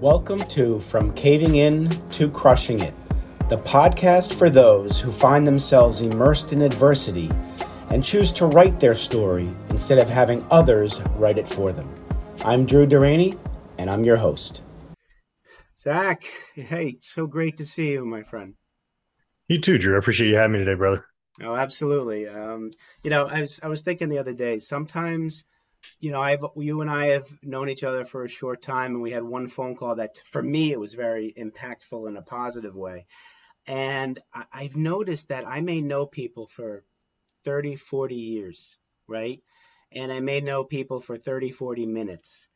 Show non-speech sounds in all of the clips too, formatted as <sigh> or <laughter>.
Welcome to From Caving In to Crushing It, the podcast for those who find themselves immersed in adversity and choose to write their story instead of having others write it for them. I'm Drew Durrani, and I'm your host. Zack, hey, so great to see you, my friend. You too, Drew. I appreciate you having me today, brother. Oh, absolutely. Um, you know, I was I was thinking the other day. Sometimes, you know, I've you and I have known each other for a short time, and we had one phone call that, for me, it was very impactful in a positive way. And I, I've noticed that I may know people for 30, 40 years, right? And I may know people for 30, 40 minutes.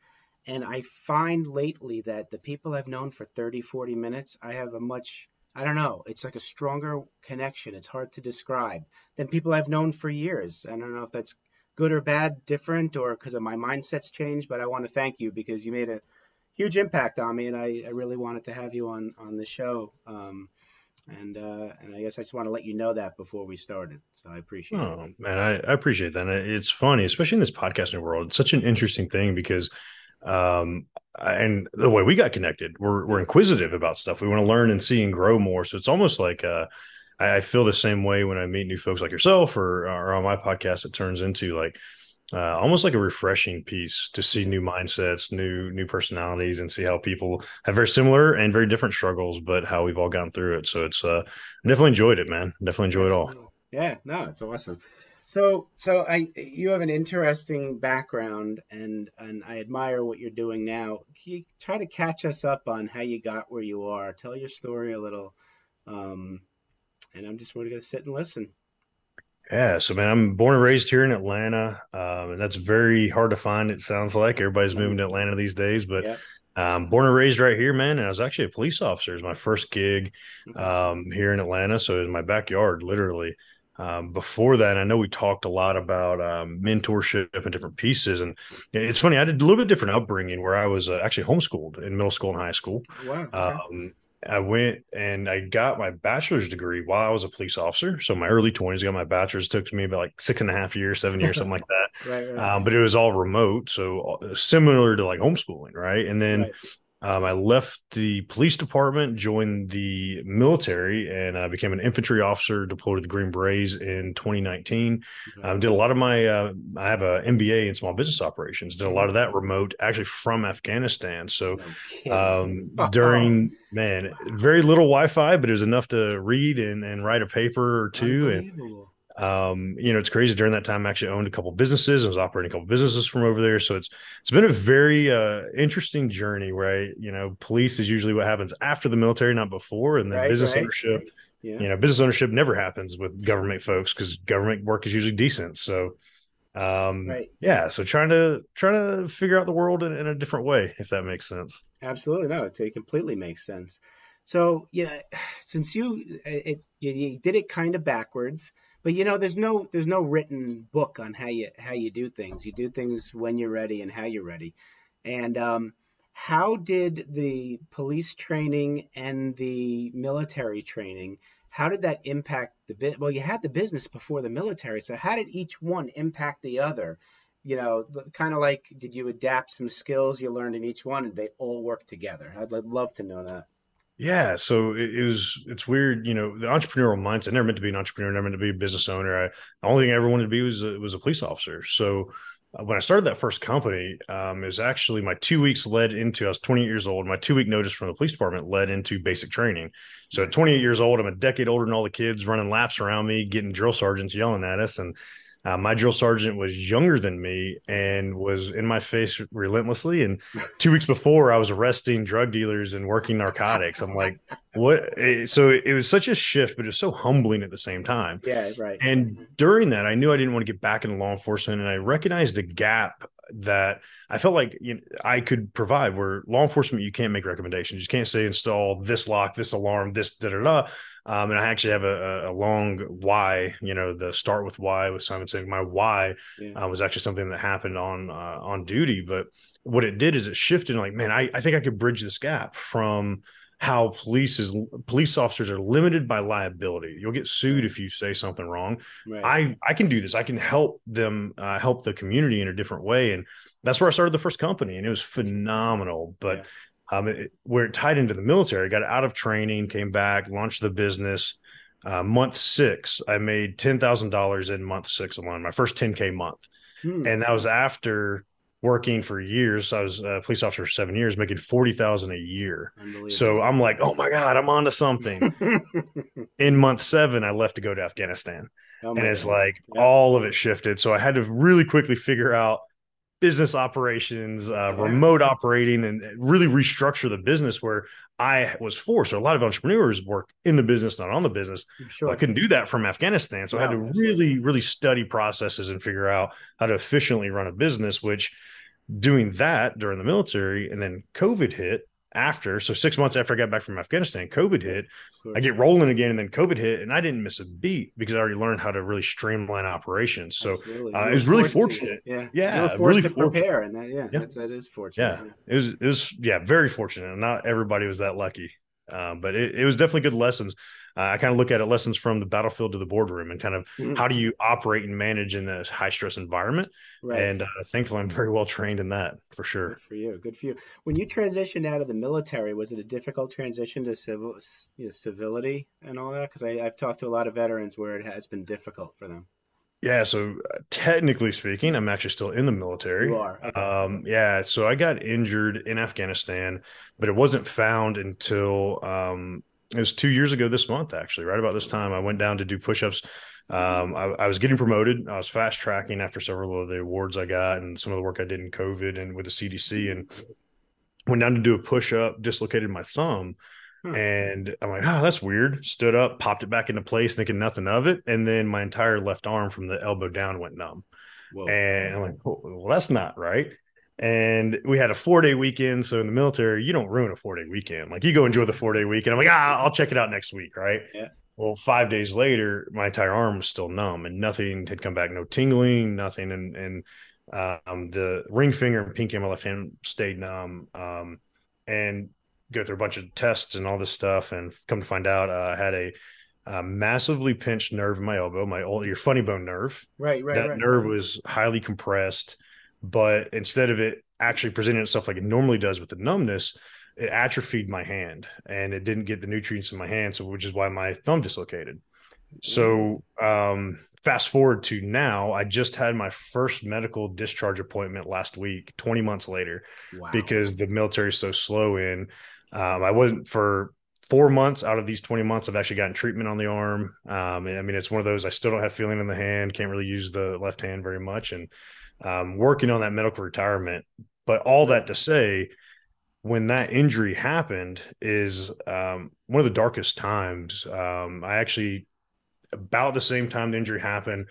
And I find lately that the people I've known for 30, 40 minutes, I have a much I don't know. It's like a stronger connection. It's hard to describe than people I've known for years. I don't know if that's good or bad, different, or because of my mindset's changed. But I want to thank you because you made a huge impact on me, and I, I really wanted to have you on on the show. Um, and uh, and I guess I just want to let you know that before we started. So I appreciate oh, it. man, I, I appreciate that. And it's funny, especially in this podcasting world. It's such an interesting thing because um, and the way we got connected, we're we're inquisitive about stuff. We want to learn and see and grow more. So it's almost like uh, I, I feel the same way when I meet new folks like yourself or, or on my podcast. It turns into like uh, almost like a refreshing piece to see new mindsets, new new personalities, and see how people have very similar and very different struggles, but how we've all gone through it. So it's uh, definitely enjoyed it, man. Definitely enjoyed it all. Yeah, no, it's awesome. So, so I, you have an interesting background, and and I admire what you're doing now. Can you try to catch us up on how you got where you are? Tell your story a little, um, and I'm just going to go sit and listen. Yeah, so man, I'm born and raised here in Atlanta, um, and that's very hard to find. It sounds like everybody's moving to Atlanta these days, but yep. um, born and raised right here, man. And I was actually a police officer. It was my first gig um, here in Atlanta, so in my backyard, literally. Um, before that, I know we talked a lot about um, mentorship and different pieces. And it's funny, I did a little bit different upbringing where I was uh, actually homeschooled in middle school and high school. Wow. Um, I went and I got my bachelor's degree while I was a police officer. So my early 20s, got my bachelor's. It took me about like six and a half years, seven years, something like <laughs> that. right, right. Um, but it was all remote. So uh, similar to like homeschooling. Right. And then right. Um, I left the police department, joined the military, and I became an infantry officer deployed to the Green Berets in 2019. Mm-hmm. Um, did a lot of my, uh, I have a MBA in small business operations, did a lot of that remote actually from Afghanistan. So um, <laughs> during, man, very little Wi Fi, but it was enough to read and, and write a paper or two. And um, you know, it's crazy. During that time, I actually owned a couple businesses. I was operating a couple businesses from over there. So it's it's been a very uh, interesting journey. Right, you know, police is usually what happens after the military, not before, and then right, business right. ownership. Yeah. You know, business ownership never happens with government folks because government work is usually decent. So, um, right. yeah. So trying to trying to figure out the world in, in a different way, if that makes sense. Absolutely, no, it, it completely makes sense. So, you know, <sighs> since you it, you, you did it kind of backwards but you know there's no there's no written book on how you how you do things. You do things when you're ready and how you're ready. And um, how did the police training and the military training how did that impact the bit well you had the business before the military so how did each one impact the other? You know kind of like did you adapt some skills you learned in each one and they all work together? I'd love to know that yeah, so it, it, was. It's weird, you know, the entrepreneurial mindset. I never meant to be an entrepreneur. Never meant to be a business owner. I, the only thing I ever wanted to be was a, was a police officer. So uh, when I started that first company, um, it was actually my two weeks led into. I was 28 years old. My two week notice from the police department led into basic training. So at 28 years old, I'm a decade older than all the kids running laps around me, getting drill sergeants yelling at us, and uh, my drill sergeant was younger than me and was in my face relentlessly. And two weeks before, I was arresting drug dealers and working narcotics. I'm like, what? Eh, so it was such a shift, but it was so humbling at the same time. Yeah, right. And during that, I knew I didn't want to get back into law enforcement, and I recognized the gap that I felt like you know, I could provide. Where law enforcement, you can't make recommendations. You can't say install this lock, this alarm, this da da da. Um, and I actually have a, a, long why, you know, the start with why with Simon Sinek my why yeah. uh, was actually something that happened on uh, on duty. But what it did is it shifted. Like, man, I, I think I could bridge this gap from how police is police officers are limited by liability. You'll get sued if you say something wrong. Right. I I can do this. I can help them uh, help the community in a different way, and that's where I started the first company, and it was phenomenal. But Um, it, where it tied into the military, got out of training, came back, launched the business. Uh, month six, I made ten thousand dollars in month six alone, my first ten k month, hmm. and that was after working for years. I was a police officer for seven years, making forty thousand a year. So I'm like, oh my god, I'm on to something. <laughs> in month seven, I left to go to Afghanistan, oh and it's goodness. like yeah. all of it shifted. So I had to really quickly figure out business operations, uh, remote operating, and really restructure the business where I was forced. So a lot of entrepreneurs work in the business, not on the business. Sure. I couldn't do that from Afghanistan. So I had to really, really study processes and figure out how to efficiently run a business, which doing that during the military and then COVID hit after. So six months after I got back from Afghanistan, COVID hit. I get rolling again, and then COVID hit, and I didn't miss a beat because I already learned how to really streamline operations. So uh, it was really fortunate. To, yeah, yeah, really to fortunate. prepare, and that yeah, yeah. That's, that is fortunate. Yeah. yeah, it was it was yeah very fortunate. And not everybody was that lucky, uh, but it, it was definitely good lessons uh, I kind of look at it lessons from the battlefield to the boardroom and kind of mm-hmm. how do you operate and manage in a high stress environment. Right. And uh, thankfully, I'm very well trained in that for sure. Good for you. Good for you. When you transitioned out of the military, was it a difficult transition to civil you know, civility and all that? Because I've talked to a lot of veterans where it has been difficult for them. Yeah, so uh, technically speaking, I'm actually still in the military. You are. Okay. Um, yeah, so I got injured in Afghanistan, but it wasn't found until um, it was two years ago this month, actually, right about this time. I went down to do push-ups. Um, I, I, was getting promoted. I was fast tracking after several of the awards I got and some of the work I did in COVID and with the CDC, and went down to do a push-up. Dislocated my thumb, hmm. and I'm like, oh, that's weird. Stood up, popped it back into place, thinking nothing of it, and then my entire left arm from the elbow down went numb. Whoa. And I'm like, well, that's not right and we had a four day weekend. So in the military, you don't ruin a four day weekend. Like you go enjoy the four day weekend. I'm like, ah, I'll check it out next week, right? Yeah. Well, five days later, my entire arm was still numb, and nothing had come back. No tingling, nothing, and and um, the ring finger and pinky on my left hand stayed numb. Um, and go through a bunch of tests and all this stuff, and come to find out, uh, I had a massively pinched nerve in my elbow, my old, your funny bone nerve. Right, right. That right. nerve was highly compressed but instead of it actually presenting itself like it normally does with the numbness, it atrophied my hand and it didn't get the nutrients in my hand. So, which is why my thumb dislocated. So, um, fast forward to now, I just had my first medical discharge appointment last week, 20 months later, wow. because the military is so slow in. Um, I wasn't for four months out of these 20 months, I've actually gotten treatment on the arm. Um, I mean, it's one of those I still don't have feeling in the hand, can't really use the left hand very much. And um, working on that medical retirement. But all that to say, when that injury happened, is um, one of the darkest times. Um, I actually, about the same time the injury happened,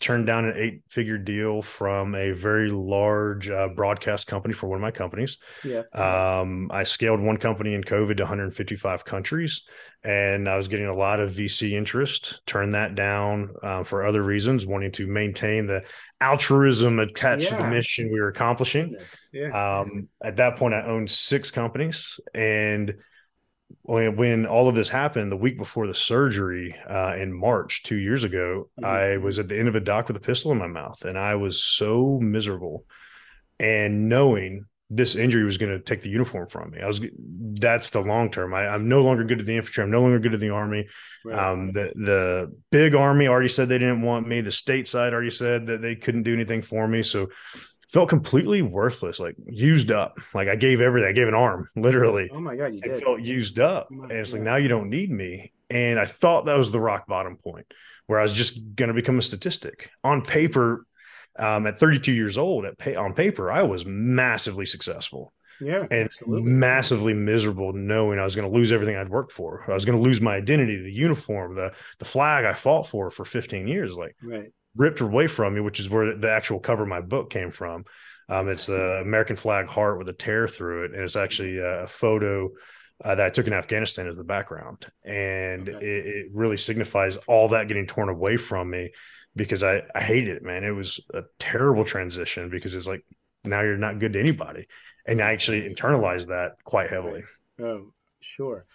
turned down an eight figure deal from a very large uh, broadcast company for one of my companies. Yeah. Um, I scaled one company in COVID to 155 countries, and I was getting a lot of VC interest. Turned that down uh, for other reasons, wanting to maintain the altruism attached yeah. to the mission we were accomplishing. Yeah. Um, at that point, I owned six companies, and when, when all of this happened the week before the surgery uh, in March two years ago, mm-hmm. I was at the end of a dock with a pistol in my mouth, and I was so miserable. And knowing this injury was going to take the uniform from me, I was that's the long term. I, am no longer good at the infantry. I'm no longer good at the army. Right. Um, the the big army already said they didn't want me. The state side already said that they couldn't do anything for me. So felt completely worthless, like used up. Like I gave everything. I gave an arm, literally. Oh my god, you did. felt used up, oh and it's god. like now you don't need me. And I thought that was the rock bottom point where I was just going to become a statistic on paper. Um, at 32 years old, at pay, on paper, I was massively successful. Yeah, and absolutely. massively miserable knowing I was going to lose everything I'd worked for. I was going to lose my identity, the uniform, the the flag I fought for for 15 years. Like, right ripped away from me, which is where the actual cover of my book came from. Um, it's the American flag heart with a tear through it, and it's actually a photo uh, that I took in Afghanistan as the background, and okay. it, it, really signifies all that getting torn away from me because I I hated it, man. It was a terrible transition because it's like now you're not good to anybody, and I actually internalized that quite heavily. Oh, sure.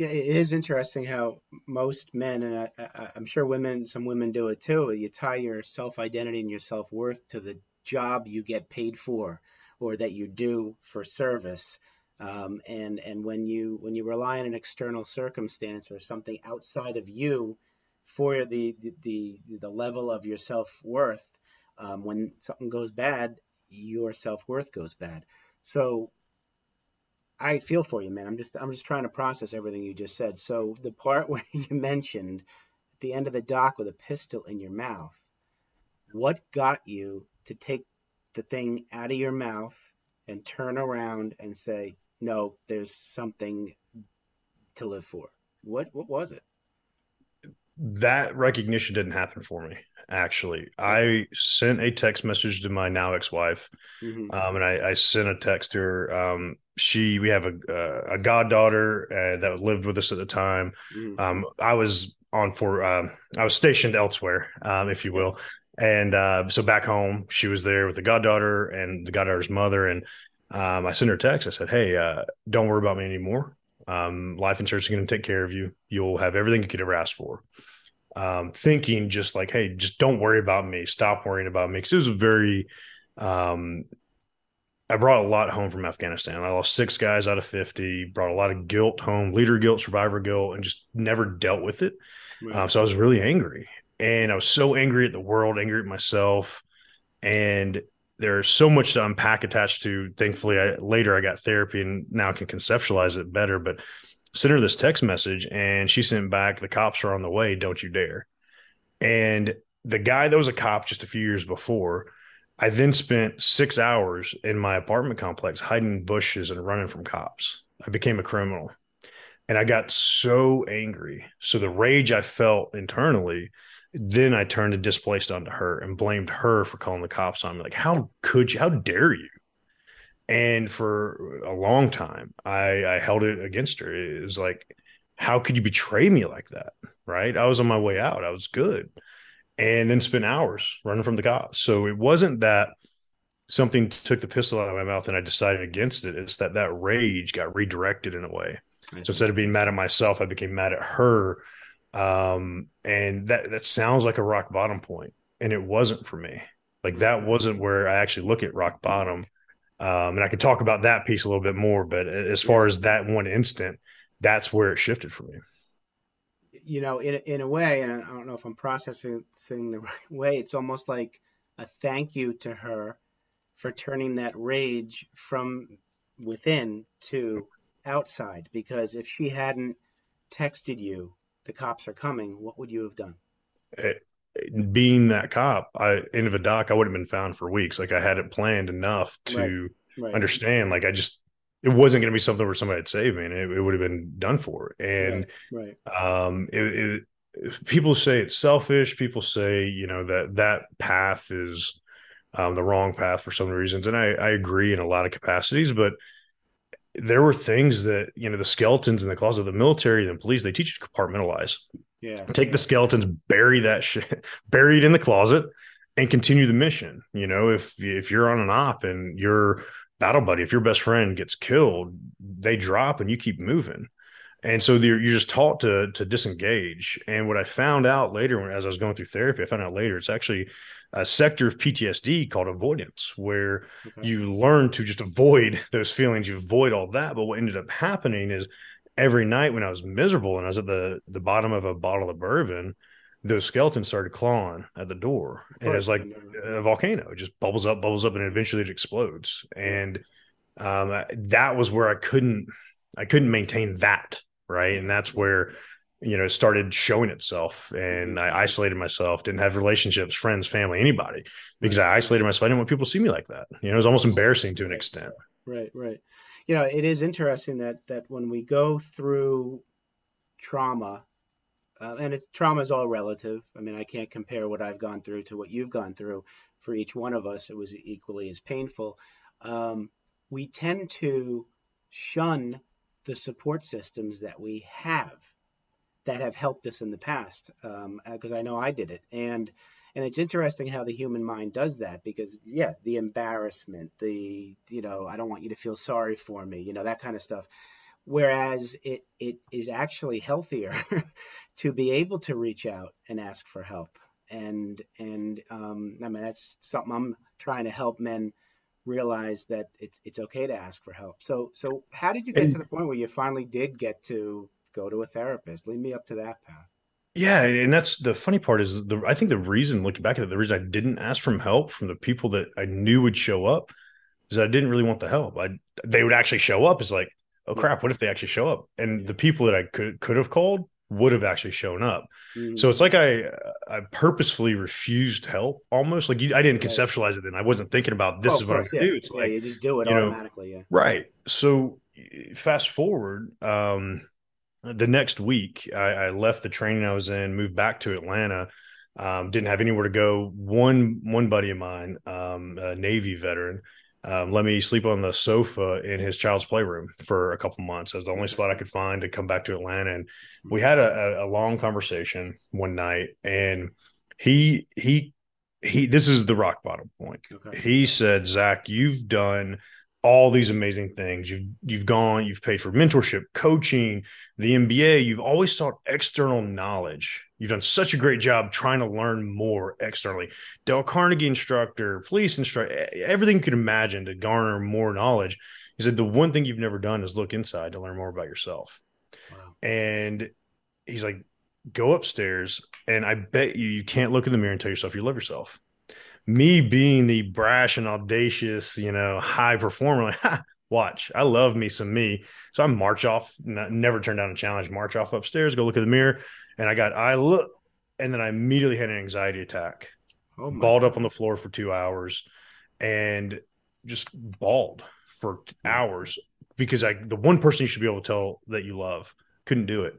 Yeah, it is interesting how most men, and I, am sure women, some women do it too. You tie your self identity and your self worth to the job you get paid for, or that you do for service. Um, and and when you when you rely on an external circumstance or something outside of you for the the the, the level of your self worth, um, when something goes bad, your self worth goes bad. So I feel for you, man. I'm just I'm just trying to process everything you just said. So the part <laughs> where you mentioned at the end of the dock with a pistol in your mouth, what got you to take the thing out of your mouth and turn around and say, "No, there's something to live for." What what was it? That recognition didn't happen for me actually. I sent a text message to my now ex-wife, mm-hmm. um, and I, I, sent a text to her. Um, she, we have a uh, a goddaughter uh, that lived with us at the time. Mm-hmm. Um, I was on for, um, I was stationed elsewhere, um, if you will, and uh, so back home, she was there with the goddaughter and the goddaughter's mother, and um, I sent her a text. I said, "Hey, uh, don't worry about me anymore. life insurance is going to take care of you. You'll have everything you could ever ask for." um, thinking just like, hey, just don't worry about me. Stop worrying about me. Because it was a very, um, I brought a lot home from Afghanistan. I lost six guys out of 50, brought a lot of guilt home, leader guilt, survivor guilt, and just never dealt with it. Um, so I was really angry. And I was so angry at the world, angry at myself. And there's so much to unpack attached to. Thankfully, I, later I got therapy and now can conceptualize it better. But sent her this text message and she sent back, the cops are on the way. Don't you dare. And the guy that was a cop just a few years before, I then spent six hours in my apartment complex hiding bushes and running from cops. I became a criminal. And I got so angry. So the rage I felt internally, then I turned and displaced onto her and blamed her for calling the cops on me. Like, how could you? How dare you? And for a long time, I, I held it against her. It was like, how could you betray me like that? Right. I was on my way out. I was good. And then spent hours running from the cops. So it wasn't that something took the pistol out of my mouth and I decided against it. It's that that rage got redirected in a way. So instead of being mad at myself, I became mad at her. Um, and that that sounds like a rock bottom point, and it wasn't for me. Like that wasn't where I actually look at rock bottom. Um, and I could talk about that piece a little bit more, but as far as that one instant, that's where it shifted for me. You know, in in a way, and I don't know if I'm processing the <laughs> right way. It's almost like a thank you to her for turning that rage from within to outside. Because if she hadn't texted you, the cops are coming, what would you have done? It, being that cop, I end of a dock, I would have been found for weeks. Like I had it planned enough to right. Right. understand. Like I just it wasn't going to be something where somebody had saved me, and it, it would have been done for. And right, um, it, it, people say it's selfish. People say you know that that path is um, the wrong path for some reasons, and I, I agree in a lot of capacities, but there were things that you know the skeletons in the closet of the military and the police they teach you to compartmentalize yeah. Take the skeletons, bury that shit, <laughs> bury it in the closet, and continue the mission. You know, if if you're on an op and your battle buddy, if your best friend gets killed, they drop and you keep moving. And so you're just taught to to disengage. And what I found out later, when, as I was going through therapy, I found out later it's actually a sector of PTSD called avoidance, where okay. you learn to just avoid <laughs> those feelings, you avoid all that. But what ended up happening is every night when I was miserable and I was at the the bottom of a bottle of bourbon, those skeletons started clawing at the door, and it's like a volcano. It just bubbles up, bubbles up, and eventually it explodes. And um, that was where I couldn't, I couldn't maintain that right, and that's where you know it started showing itself. And I isolated myself, didn't have relationships, friends, family, anybody, because I isolated myself. I didn't want people to see me like that. You know, it was almost embarrassing to an extent. Right, right you know, it is interesting that that when we go through trauma, uh, and it's trauma is all relative. I mean, I can't compare what I've gone through to what you've gone through. For each one of us, it was equally as painful. Um, we tend to shun the support systems that we have that have helped us in the past, because um, I know I did it, and and it's interesting how the human mind does that because yeah the embarrassment the you know i don't want you to feel sorry for me you know that kind of stuff whereas it it is actually healthier <laughs> to be able to reach out and ask for help and and um, i mean that's something i'm trying to help men realize that it's it's okay to ask for help. So so how did you get and, to the point where you finally did get to go to a therapist? Lead me up to that path. Yeah, and that's the funny part is the I think the reason looking back at it, the reason I didn't ask for help from the people that I knew would show up is I didn't really want the help. I they would actually show up is like, oh crap, what if they actually show up? And the people that I could could have called would have actually shown up. Mm-hmm. So it's like I I purposefully refused help almost like you, I didn't right. conceptualize it then. I wasn't thinking about this oh, is what course, I'm yeah. do. It's yeah, like, you just do it automatically. Know, yeah. Right. So fast forward, um, the next week I, I, left the training I was in, moved back to Atlanta. Um, didn't have anywhere to go. One one buddy of mine, um, a Navy veteran, um, let me sleep on the sofa in his child's playroom for a couple months. That was the only spot I could find to come back to Atlanta. And we had a, a long conversation one night, and he he he. This is the rock bottom point. Okay. He said, "Zack, you've done." All these amazing things. You've you've gone, you've paid for mentorship, coaching, the MBA. You've always sought external knowledge. You've done such a great job trying to learn more externally. Dale Carnegie instructor, police instructor, everything you could imagine to garner more knowledge. He said the one thing you've never done is look inside to learn more about yourself. Wow. And he's like, go upstairs, and I bet you you can't look in the mirror and tell yourself you love yourself me being the brash and audacious, you know, high performer, like, <laughs> ha, watch, I love me some me. So I march off, never turn down a challenge, march off upstairs, go look at the mirror. And I got, I look, and then I immediately had an anxiety attack, oh balled up on the floor for two hours and just bawled for hours because I, the one person you should be able to tell that you love couldn't do it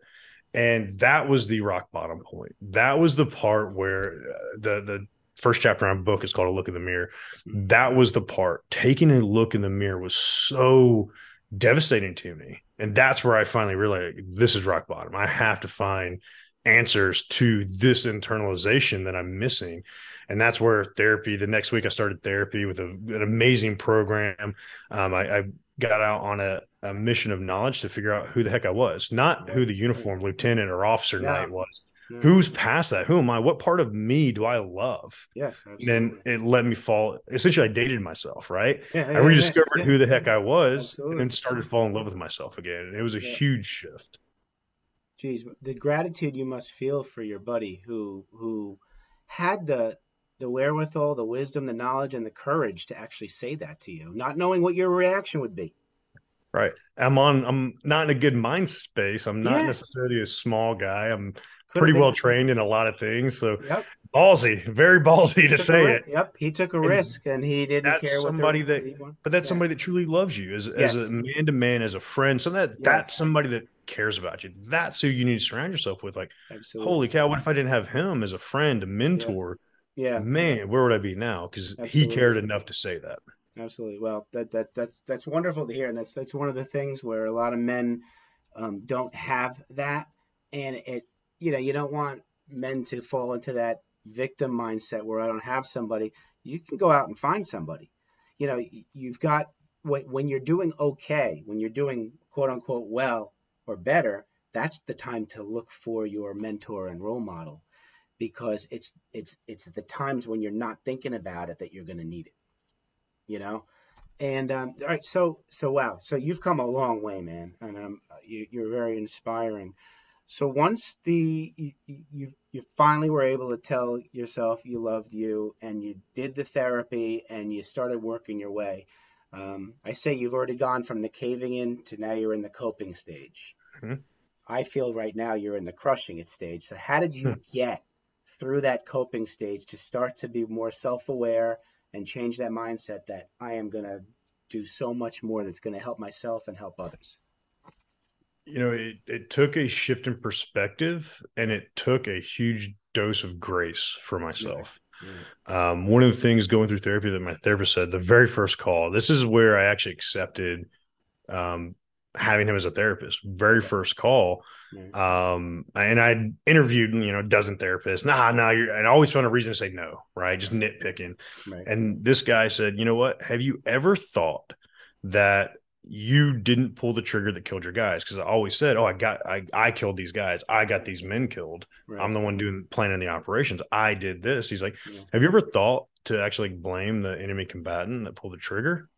and that was the rock bottom point that was the part where uh, the the first chapter in my book is called a look in the mirror. That was the part. Taking a look in the mirror was so devastating to me. And that's where i finally realized this is rock bottom. I have to find answers to this internalization that i'm missing. And that's where therapy the next week i started therapy with a, an amazing program. Um, I, I, got out on a, a, mission of knowledge to figure out who the heck i was not who the uniform lieutenant or officer yeah. Knight was Mm-hmm. Who's past that? Who am I? What part of me do I love? Yes. Then it let me fall. Essentially, I dated myself, right? Yeah, I rediscovered yeah, who the heck I was absolutely. and then started falling in love with myself again. And it was a huge shift. Geez, the gratitude you must feel for your buddy who who had the the wherewithal, the wisdom, the knowledge, and the courage to actually say that to you, not knowing what your reaction would be. Right. I'm on. I'm not in a good mind space. I'm not necessarily a small guy. I'm pretty well trained in a lot of things. So yep. ballsy, very ballsy to say it. Yep, he took a and risk and he didn't care. Somebody that, but that's yeah. somebody that truly loves you as yes. as a man to man, as a friend. So that yes. that's somebody that cares about you. That's who you need to surround yourself with. Like, Absolutely. holy cow, what if I didn't have him as a friend, a mentor? Yeah, yeah. man, where would I be now? Because he cared enough to say that. Absolutely. Well, that that that's that's wonderful to hear, and that's that's one of the things where a lot of men um, don't have that, and it you know you don't want men to fall into that victim mindset where I don't have somebody. You can go out and find somebody. You know, you've got when, you're doing okay, when you're doing quote unquote well or better, that's the time to look for your mentor and role model because it's it's it's the times when you're not thinking about it that you're going to need it. You know, and um, all right, so so wow, so you've come a long way, man, and um, you, you're very inspiring. So once the you, you you finally were able to tell yourself you loved you, and you did the therapy, and you started working your way. Um, I say you've already gone from the caving in to now you're in the coping stage. Mm-hmm. I feel right now you're in the crushing it stage. So how did you hmm. get through that coping stage to start to be more self-aware and change that mindset that I am going to do so much more that's going to help myself and help others? You know, it, it took a shift in perspective and it took a huge dose of grace for myself. Yeah. Um, one of the things going through therapy that my therapist said the very first call, this is where I actually accepted um, having him as a therapist. Very first call. Um, and I interviewed, you know, a dozen therapists. Nah, nah, you're, and I always found a reason to say no, right? Just nitpicking. Right. And this guy said, you know what? Have you ever thought that you didn't pull the trigger that killed your guys because I always said, "Oh, I got, I, I killed these guys. I got these men killed. Right. I'm the one doing planning the operations. I did this." He's like, yeah. "Have you ever thought to actually blame the enemy combatant that pulled the trigger?"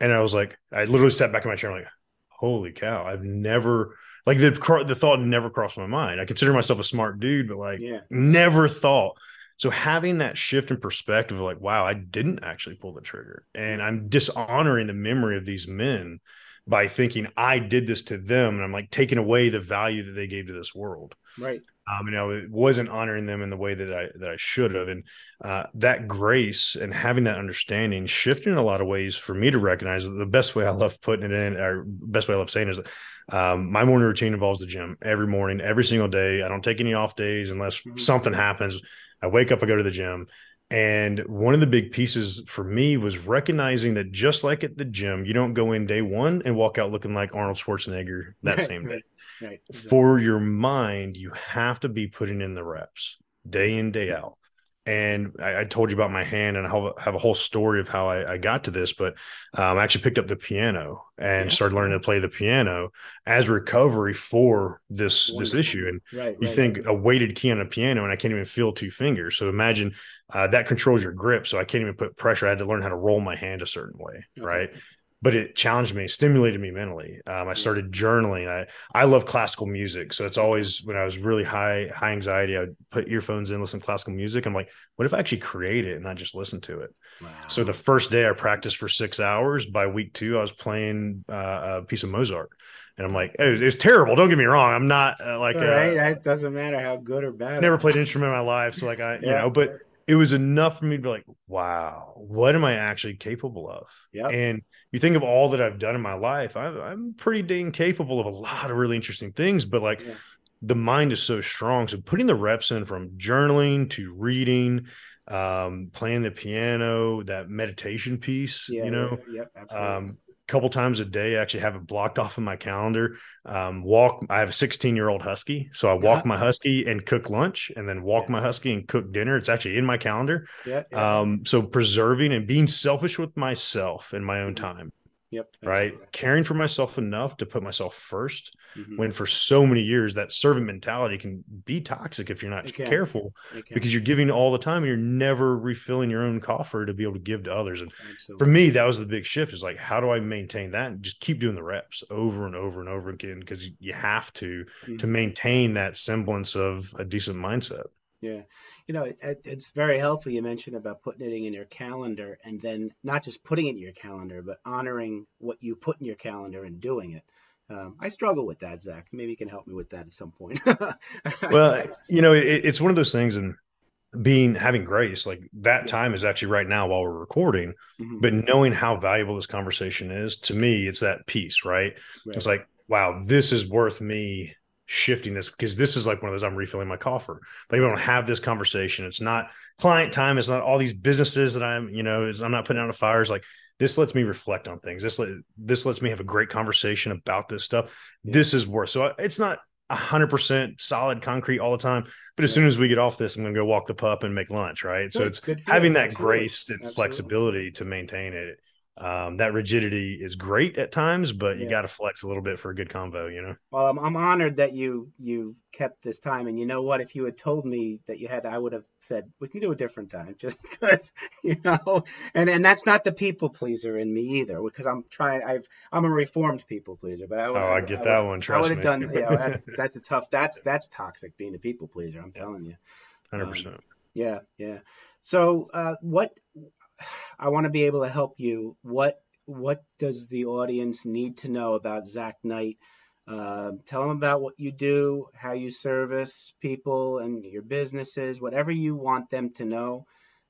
And I was like, I literally sat back in my chair, I'm like, "Holy cow! I've never." Like the the thought never crossed my mind. I consider myself a smart dude, but like, yeah. never thought so having that shift in perspective of like, wow, I didn't actually pull the trigger and I'm dishonoring the memory of these men by thinking I did this to them. And I'm like taking away the value that they gave to this world. Right. Um, you know, it wasn't honoring them in the way that I that I should have, and uh, that grace and having that understanding shifted in a lot of ways for me to recognize that the best way I love putting it in, or best way I love saying is, um, my morning routine involves the gym every morning, every single day. I don't take any off days unless mm-hmm. something happens. I wake up, I go to the gym. And one of the big pieces for me was recognizing that just like at the gym, you don't go in day one and walk out looking like Arnold Schwarzenegger that same day. Right, exactly. For your mind, you have to be putting in the reps day in, day out and I, I, told you about my hand and I have a whole story of how I, I got to this, but um, I actually picked up the piano and yeah. started learning to play the piano as recovery for this Wonderful. this issue. And right, you right, think right. a weighted key on a piano and I can't even feel two fingers. So imagine uh, that controls your grip. So I can't even put pressure. I had to learn how to roll my hand a certain way, okay. right? But it challenged me, stimulated me mentally. Um, I started journaling. I I love classical music, so it's always when I was really high high anxiety, I would put earphones in, listen to classical music. I'm like, what if I actually create it and not just listen to it? Wow. So the first day I practiced for six hours. By week two, I was playing uh, a piece of Mozart. And I'm like, it was, terrible. Don't get me wrong. I'm not uh, like, right. Uh, it doesn't matter how good or bad. Never played an instrument in my life, so like I, yeah. you know, but it was enough for me to be like, wow, what am I actually capable of? Yeah. And you think of all that I've done in my life, I, I'm pretty dang capable of a lot of really interesting things, but like yeah. the mind is so strong. So putting the reps in from journaling to reading, um, playing the piano, that meditation piece, yeah, you know, yeah, absolutely. Um, couple times a day. I actually have it blocked off in my calendar. Um, walk. I have a 16 year old husky, so I walk yeah. my husky and cook lunch, and then walk yeah. my husky and cook dinner. It's actually in my calendar. Yeah, yeah. Um, so preserving and being selfish with myself in my own mm-hmm. time. Yep. Right. Absolutely. Caring for myself enough to put myself 1st mm-hmm. when for so many years that servant mentality can be toxic if you're not careful because you're giving all the time and you're never refilling your own coffer to be able to give to others. And Absolutely. for me, that was the big shift is like, how do I maintain that and just keep doing the reps over and over and over again? Because you have to, mm-hmm. to maintain that semblance of a decent mindset. Yeah you know, it, it's very helpful. You mentioned about putting it in your calendar and then not just putting it in your calendar, but honoring what you put in your calendar and doing it. Um, I struggle with that, Zack. Maybe you can help me with that at some point. <laughs> well, you know, it, it's one of those things, and being having grace, like that time is actually right now while we're recording, mm-hmm. but knowing how valuable this conversation is to me, it's that piece, right? right? It's like, wow, this is worth me shifting this because this is like one of those I'm refilling my coffer. But we don't have this conversation. It's not client time. It's not all these businesses that I'm, you know, I'm not putting out a fires. Like this lets me reflect on things. This let, this lets me have a great conversation about this stuff. Yeah. This is worth. So it's not hundred percent solid concrete all the time. But as yeah. soon as we get off this, I'm going to go walk the pup and make lunch. Right. Good, so it's having that Absolutely. grace and Absolutely. flexibility to maintain it um, that rigidity is great at times, but you got to flex a little bit for a good convo, you know. Well, I'm, I'm, honored that you you kept this time, and you know what? If you had told me that you had, I would have said we can do a different time, <laughs> just because you know. And and that's not the people pleaser in me either, because I'm trying. I've I'm a reformed people pleaser, but I would, oh, I get I, that I would, one. Trust I would have done. You know, that's <laughs> that's a tough. That's that's toxic being a people pleaser. I'm telling you. Hundred um, percent. Yeah, yeah. So, uh, what I want to be able to help you. What what does the audience need to know about Zack Knight? Uh, tell them about what you do, how you service people and your businesses, whatever you want them to know.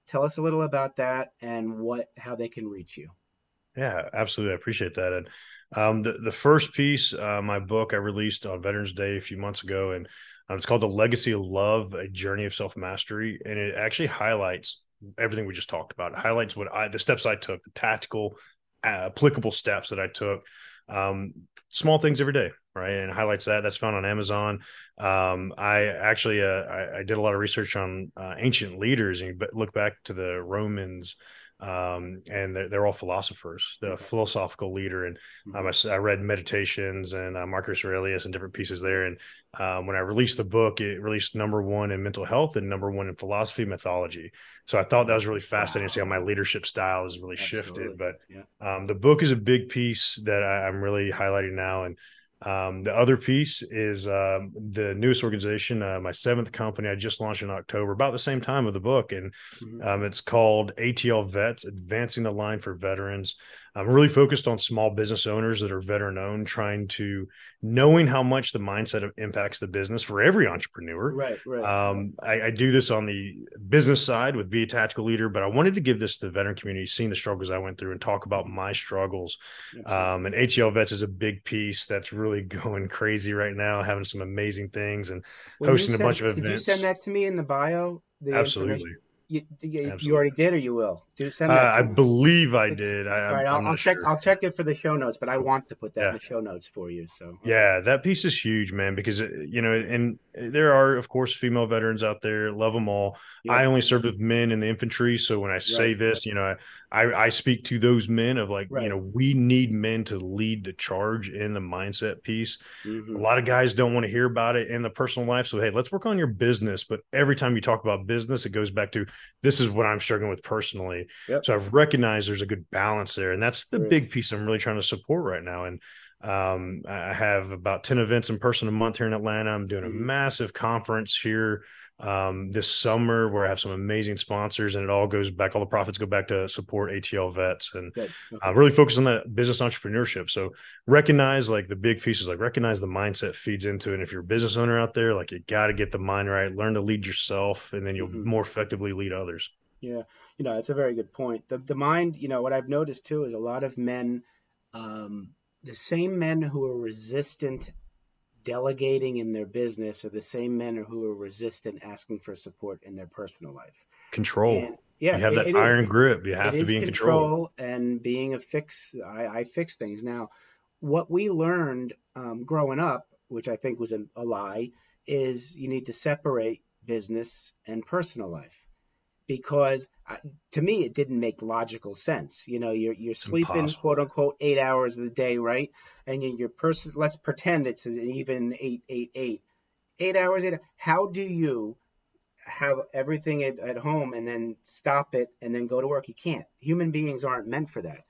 Tell us a little about that and what how they can reach you. Yeah, absolutely. I appreciate that. And um, the the first piece, uh, my book, I released on Veterans Day a few months ago, and um, it's called "The Legacy of Love: A Journey of Self Mastery," and it actually highlights everything we just talked about. It highlights what I the steps I took, the tactical, uh, applicable steps that I took. Um, small things every day, right? And highlights that. That's found on Amazon. Um, I actually uh, I, I, did a lot of research on uh, ancient leaders, and look back to the Romans, um, and they're, they're all philosophers, the philosophical leader. And um, I, I, read Meditations and uh, Marcus Aurelius and different pieces there. And um, when I released the book, it released number one in mental health and number one in philosophy mythology. So I thought that was really fascinating wow. to see how my leadership style has really Absolutely. shifted. But yeah. Um, the book is a big piece that I, I'm really highlighting now. And um, the other piece is um, the newest organization, uh, my seventh company. I just launched in October, about the same time of the book, and mm-hmm. um, it's called ATL Vets, Advancing the Line for Veterans. I'm really focused on small business owners that are veteran owned, trying to knowing how much the mindset impacts the business for every entrepreneur. Right, right. Um, I, I, do this on the business side with Be a Tactical Leader, but I wanted to give this to the veteran community, seeing the struggles I went through, and talk about my struggles. Um, and ATL Vets is a big piece that's really <laughs> going crazy right now, having some amazing things and when hosting send, a bunch of events. Did you send that to me in the bio? Absolutely. You, you, you, already did, or you will? Do send uh, I believe I did. I, all right, I'll, I'll check. Sure. I'll check it for the show notes, but I want to put that yeah. in the show notes for you. So yeah, that piece is huge, man. Because uh, you know, and there are, of course, female veterans out there. Love them all. Yeah. I only served with men in the infantry, so when I say right. this, you know, I, I speak to those men of like, right. you know, we need men to lead the charge in the mindset piece. Mm-hmm. A lot of guys don't want to hear about it in the personal life. So, hey, let's work on your business. But every time you talk about business, it goes back to this is what I'm struggling with personally. Yep. So I've recognized there's a good balance there. And that's the big piece I'm really trying to support right now. And um, I have about 10 events in person a month here in Atlanta. I'm doing a mm-hmm. massive conference here um, this summer where I have some amazing sponsors, and it all goes back. All the profits go back to support ATL vets, and okay. uh, really focus on that business entrepreneurship. So recognize like the big pieces, like recognize the mindset feeds into it. And if you're a business owner out there, like you got to get the mind right, learn to lead yourself, and then you'll mm-hmm. more effectively lead others. Yeah, you know, it's a very good point. The the mind, you know, what I've noticed too is a lot of men, um, the same men who are resistant delegating in their business are the same men who are resistant asking for support in their personal life. Control. And, yeah, you have that iron is, grip. You have to be in control. control. And being a fix, I, I, fix things. Now, what we learned um, growing up, which I think was a, a lie, is you need to separate business and personal life because uh, to me it didn't make logical sense. You know, you're you're sleeping Impossible. quote unquote eight hours of the day, right? And you, your person. Let's pretend it's an even eight eight eight eight hours. Eight. How do you have everything at, at home and then stop it and then go to work? You can't. Human beings aren't meant for that.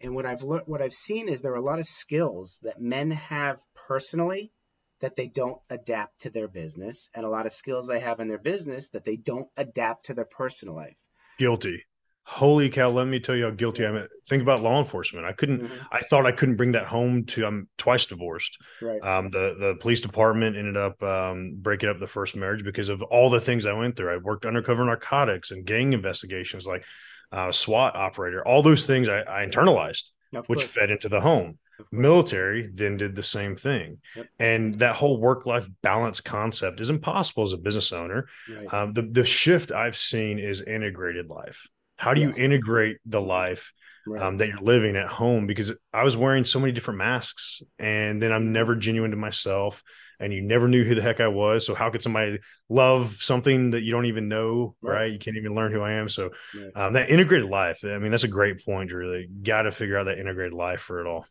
And what I've learned, what I've seen is there are a lot of skills that men have personally that they don't adapt to their business and a lot of skills they have in their business that they don't adapt to their personal life. Guilty. Holy cow, let me tell you how guilty I'm. Think about law enforcement. I couldn't mm-hmm. I thought I couldn't bring that home to I'm twice divorced. Right. Um the the police department ended up um breaking up the first marriage because of all the things I went through. I worked undercover narcotics and gang investigations like uh SWAT operator. All those things I, I internalized, which fed into the home military then did the same thing yep. and that whole work life balance concept is impossible as a business owner right. um, the, the shift i've seen is integrated life how do yes. you integrate the life right. um, that you're living at home because i was wearing so many different masks and then i'm never genuine to myself and you never knew who the heck i was so how could somebody love something that you don't even know right, right? you can't even learn who i am so um, that integrated life i mean that's a great point really got to figure out that integrated life for it all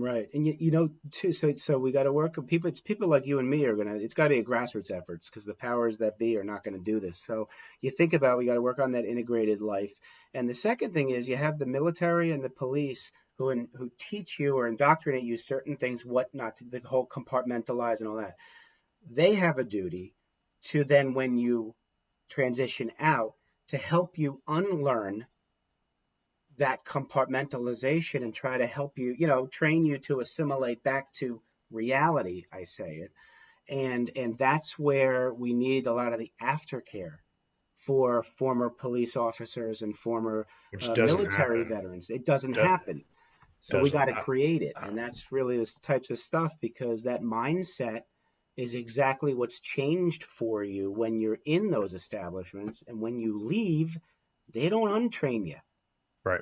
Right, and you, you know too. So so we got to work. People, it's people like you and me are gonna. It's got to be a grassroots efforts because the powers that be are not going to do this. So you think about we got to work on that integrated life. And the second thing is you have the military and the police who in, who teach you or indoctrinate you certain things, what not to, the whole compartmentalize and all that. They have a duty to then when you transition out to help you unlearn that compartmentalization and try to help you, you know, train you to assimilate back to reality, I say it. And and that's where we need a lot of the aftercare for former police officers and former uh, military happen. veterans. It doesn't happen. So we got to create it. And that's really the types of stuff because that mindset is exactly what's changed for you when you're in those establishments. And when you leave, they don't untrain you. Right.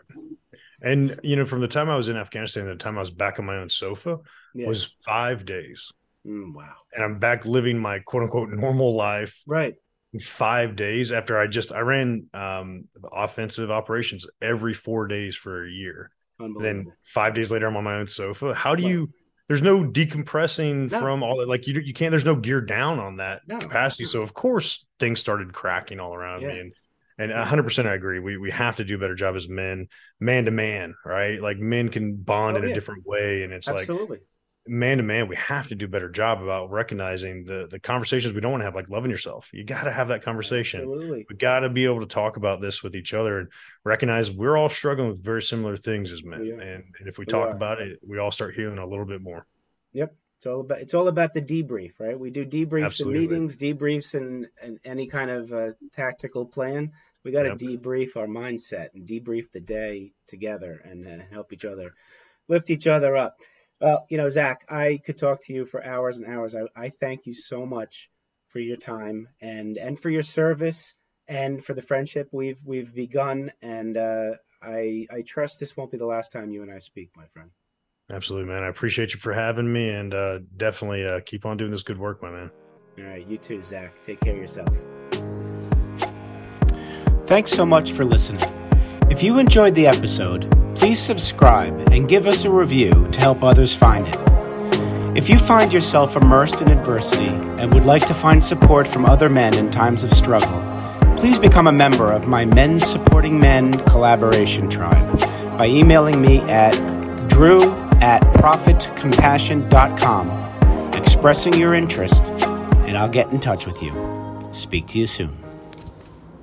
And you know, from the time I was in Afghanistan to the time I was back on my own sofa yeah. was five days. Mm, wow. And I'm back living my quote unquote normal life. Right. five days after I just I ran um, offensive operations every four days for a year. Then five days later, I'm on my own sofa. How do you? There's no decompressing no. from all that. Like you, you can't. There's no gear down on that no. capacity. So of course things started cracking all around yeah. me, and and 100 percent I agree. We we have to do a better job as men, man to man, right? Like men can bond oh, in yeah. a different way, and it's Absolutely. like man to man, we have to do a better job about recognizing the the conversations we don't want to have, like loving yourself. You got to have that conversation. Absolutely. We got to be able to talk about this with each other and recognize we're all struggling with very similar things as men. And, and if we, we talk are. about it, we all start healing a little bit more. Yep. It's all about it's all about the debrief, right? We do debriefs Absolutely. in meetings, debriefs in, in any kind of uh, tactical plan. We got to yep. debrief our mindset and debrief the day together and uh, help each other lift each other up. Well, you know, Zack, I could talk to you for hours and hours. I, I thank you so much for your time and and for your service and for the friendship we've we've begun. And uh, I I trust this won't be the last time you and I speak, my friend. Absolutely, man. I appreciate you for having me, and uh, definitely uh, keep on doing this good work, my man. All right, you too, Zack. Take care of yourself. Thanks so much for listening. If you enjoyed the episode please subscribe and give us a review to help others find it. If you find yourself immersed in adversity and would like to find support from other men in times of struggle, please become a member of my Men Supporting Men collaboration tribe by emailing me at drew at profitcompassion.com, expressing your interest, and I'll get in touch with you. Speak to you soon.